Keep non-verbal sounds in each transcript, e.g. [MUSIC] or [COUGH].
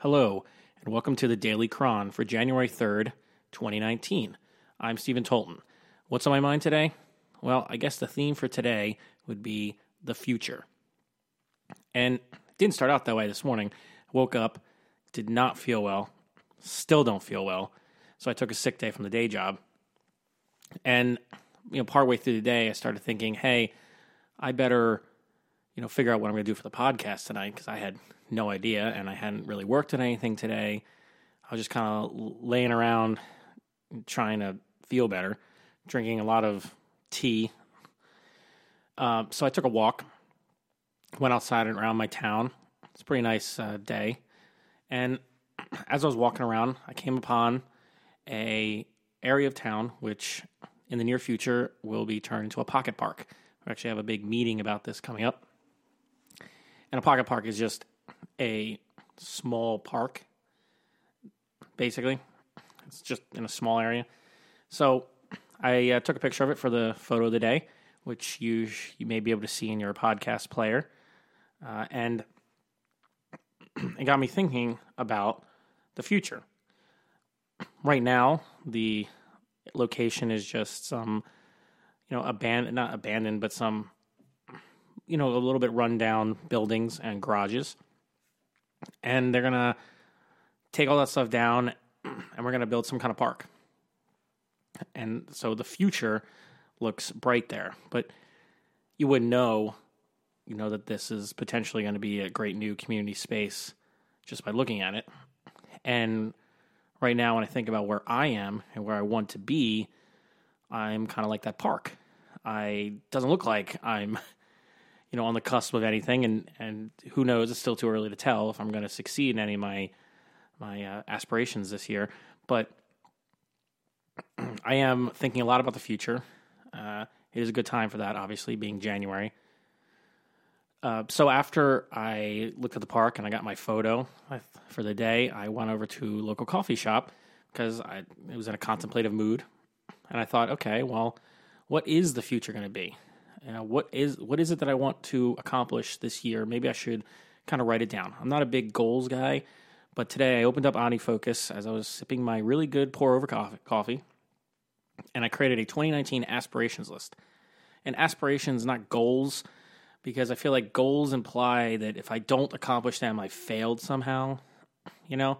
Hello, and welcome to the Daily Chron for January 3rd, 2019. I'm Stephen Tolton. What's on my mind today? Well, I guess the theme for today would be the future. And didn't start out that way this morning. I woke up, did not feel well, still don't feel well. So I took a sick day from the day job. And, you know, partway through the day, I started thinking, hey, I better, you know, figure out what I'm going to do for the podcast tonight because I had no idea, and I hadn't really worked on anything today. I was just kind of laying around trying to feel better, drinking a lot of tea. Um, so I took a walk, went outside and around my town. It's a pretty nice uh, day, and [CLEARS THROAT] as I was walking around, I came upon a area of town which, in the near future, will be turned into a pocket park. We actually have a big meeting about this coming up. And a pocket park is just a small park, basically. It's just in a small area. So I uh, took a picture of it for the photo of the day, which you sh- you may be able to see in your podcast player, uh, and it got me thinking about the future. Right now, the location is just some, you know, abandoned, not abandoned, but some, you know, a little bit rundown buildings and garages and they're gonna take all that stuff down [CLEARS THROAT] and we're gonna build some kind of park. And so the future looks bright there, but you wouldn't know, you know, that this is potentially going to be a great new community space just by looking at it. And right now, when I think about where I am and where I want to be, I'm kind of like that park. I doesn't look like I'm you know on the cusp of anything, and and who knows? It's still too early to tell if I'm going to succeed in any of my my uh, aspirations this year. But [CLEARS THROAT] I am thinking a lot about the future. Uh, it is a good time for that, obviously, being January. Uh, so after I looked at the park and I got my photo for the day, I went over to local coffee shop because I was in a contemplative mood, and I thought, okay, well, what is the future going to be? Know, what is what is it that I want to accomplish this year? Maybe I should kind of write it down. I'm not a big goals guy, but today I opened up OmniFocus as I was sipping my really good pour over coffee, and I created a 2019 aspirations list. And aspirations, not goals, because I feel like goals imply that if I don't accomplish them, I failed somehow, you know?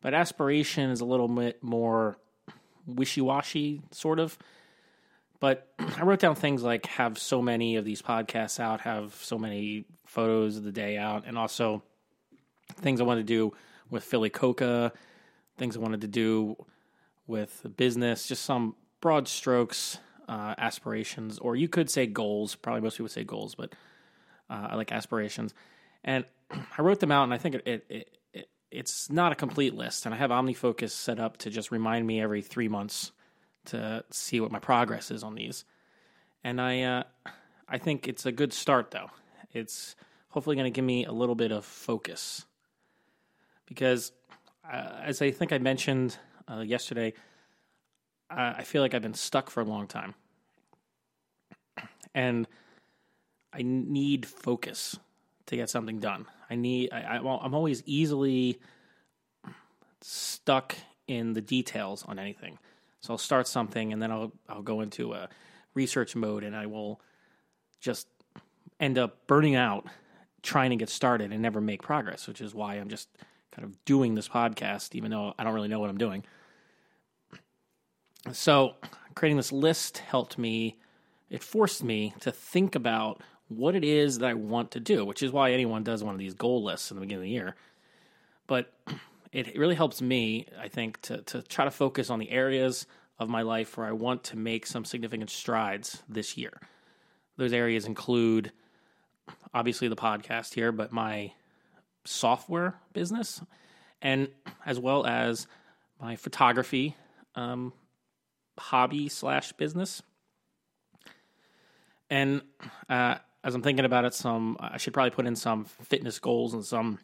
But aspiration is a little bit more wishy washy, sort of. But [CLEARS THROAT] I wrote down things like have so many of these podcasts out, have so many photos of the day out, and also things I wanted to do with Philly Coca, things I wanted to do with business, just some broad strokes, uh, aspirations, or you could say goals. Probably most people would say goals, but uh, I like aspirations. And [CLEARS THROAT] I wrote them out, and I think it, it, it, it it's not a complete list. And I have OmniFocus set up to just remind me every three months to see what my progress is on these. And I uh, I think it's a good start though. It's hopefully going to give me a little bit of focus because uh, as I think I mentioned uh, yesterday, I feel like I've been stuck for a long time, and I need focus to get something done. I need I, I I'm always easily stuck in the details on anything. So I'll start something and then I'll I'll go into a research mode and I will just end up burning out trying to get started and never make progress, which is why I'm just kind of doing this podcast, even though I don't really know what I'm doing. So creating this list helped me, it forced me to think about what it is that I want to do, which is why anyone does one of these goal lists in the beginning of the year. But it really helps me, I think, to, to try to focus on the areas of my life where I want to make some significant strides this year. Those areas include obviously the podcast here, but my software business, and as well as my photography um, hobby slash business. And uh, as I'm thinking about it, some I should probably put in some fitness goals and some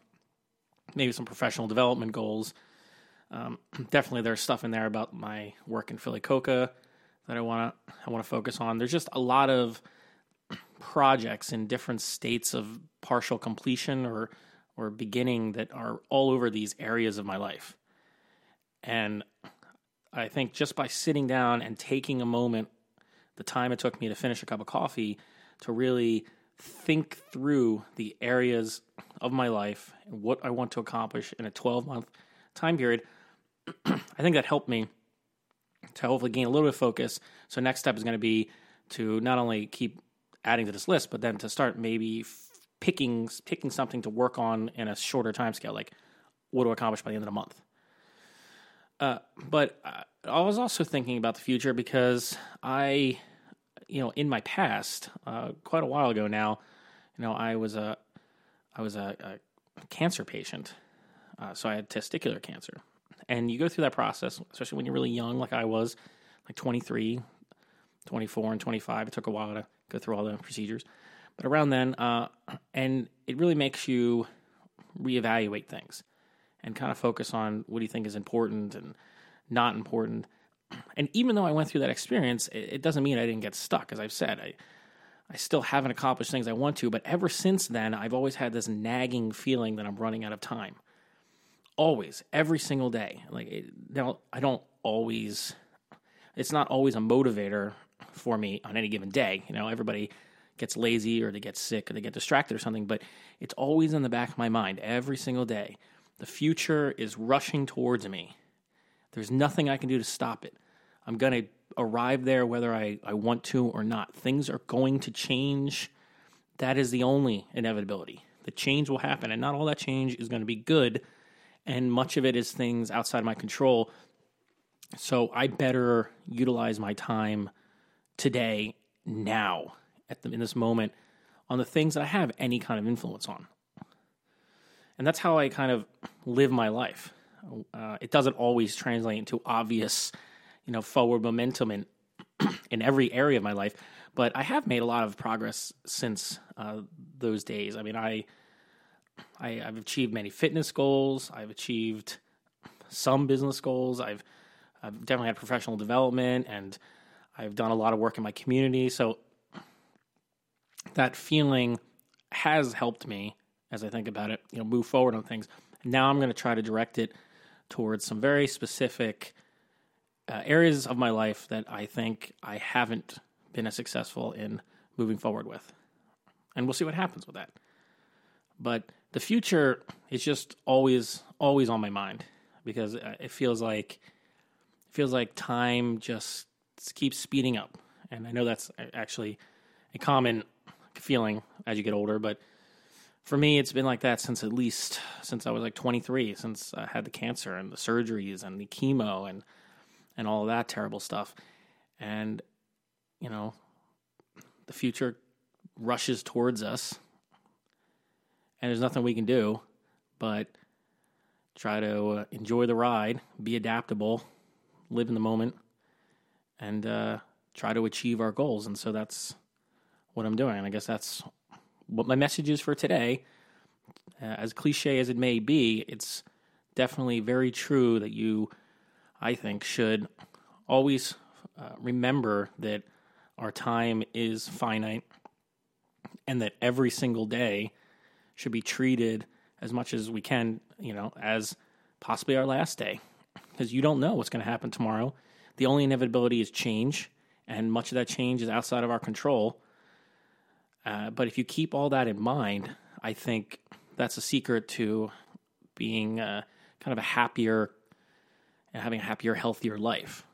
maybe some professional development goals. Um, [CLEARS THROAT] definitely, there's stuff in there about my work in Philly Coca that I want to I want to focus on. There's just a lot of [CLEARS THROAT] projects in different states of partial completion or or beginning that are all over these areas of my life. And I think just by sitting down and taking a moment, the time it took me to finish a cup of coffee, to really think through the areas of my life and what I want to accomplish in a 12 month time period, [CLEARS THROAT] I think that helped me to hopefully gain a little bit of focus. So, next step is going to be to not only keep adding to this list, but then to start maybe picking picking something to work on in a shorter time scale, like what to accomplish by the end of the month. Uh, but uh, I was also thinking about the future because I, you know, in my past, uh, quite a while ago now, you know, I was a, I was a, a cancer patient, uh, so I had testicular cancer, and you go through that process, especially when you're really young, like I was, like 23, 24, and 25. It took a while to go through all the procedures, but around then, uh, and it really makes you reevaluate things and kind of focus on what do you think is important and not important. And even though I went through that experience, it, doesn't mean I didn't get stuck. As I've said, I I still haven't accomplished things I want to, but ever since then, I've always had this nagging feeling that I'm running out of time. Always, every single day. Like now, I don't always. It's not always a motivator for me on any given day. You know, everybody gets lazy or they get sick or they get distracted or something, but it's always in the back of my mind every single day. The future is rushing towards me. There's nothing I can do to stop it. I'm going to arrive there whether I, I want to or not. Things are going to change. That is the only inevitability. The change will happen, and not all that change is going to be good. And much of it is things outside my control. So I better utilize my time today, now, at the, in this moment, on the things that I have any kind of influence on and that's how I kind of live my life. Uh, it doesn't always translate into obvious, you know, forward momentum in [CLEARS THROAT] in every area of my life, but I have made a lot of progress since uh, those days. I mean, I, I have achieved many fitness goals. I've achieved some business goals. I've I've definitely had professional development, and I've done a lot of work in my community. So that feeling has helped me as I think about it, you know, move forward on things. Now I'm going to try to direct it towards some very specific uh, areas of my life that I think I haven't been as successful in moving forward with. And we'll see what happens with that. But the future is just always always on my mind because uh, it feels like it feels like time just keeps speeding up. And I know that's actually a common feeling as you get older, but for me, it's been like that since at least since I was like 23, since I had the cancer and the surgeries and the chemo and and all that terrible stuff. And you know, the future rushes towards us, and there's nothing we can do but try to uh, enjoy the ride, be adaptable, live in the moment, and uh, try to achieve our goals. And so that's what I'm doing. And I guess that's what my message is for today, uh, as cliche as it may be, it's definitely very true that you, I think, should always uh, remember that our time is finite and that every single day should be treated as much as we can, you know, as possibly our last day. Because you don't know what's going to happen tomorrow. The only inevitability is change, and much of that change is outside of our control. Uh, but if you keep all that in mind, I think that's a secret to being uh, kind of a happier and having a happier, healthier life.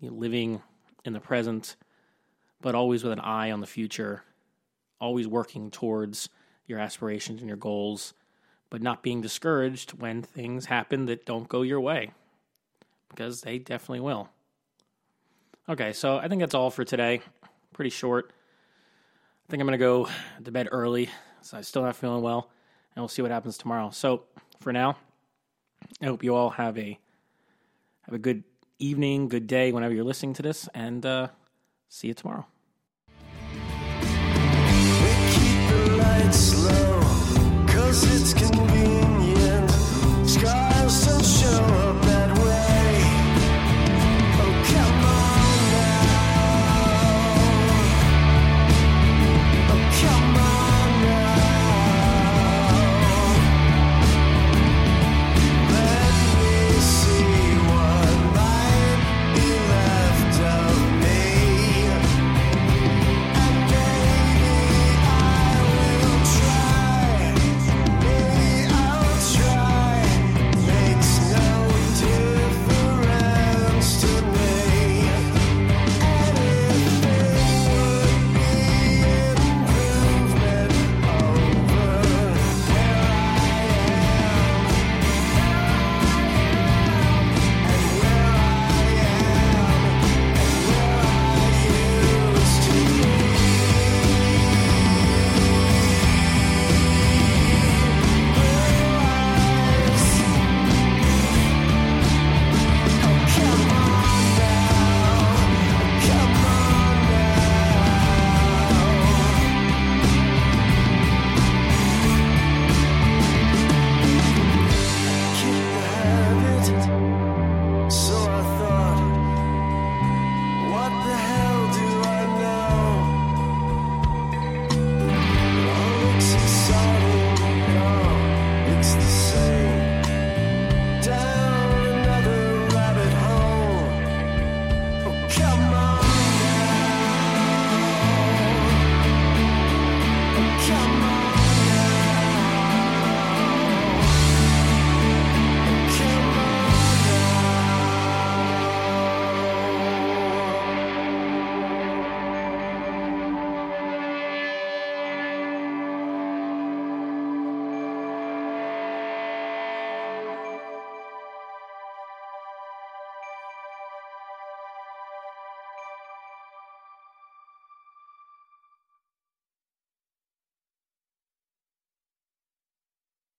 You know, living in the present, but always with an eye on the future, always working towards your aspirations and your goals, but not being discouraged when things happen that don't go your way, because they definitely will. Okay, so I think that's all for today. Pretty short. I think I'm going to go to bed early. So I'm still not feeling well, and we'll see what happens tomorrow. So for now, I hope you all have a have a good evening, good day, whenever you're listening to this, and uh, see you tomorrow. We keep the lights low, cause it's con-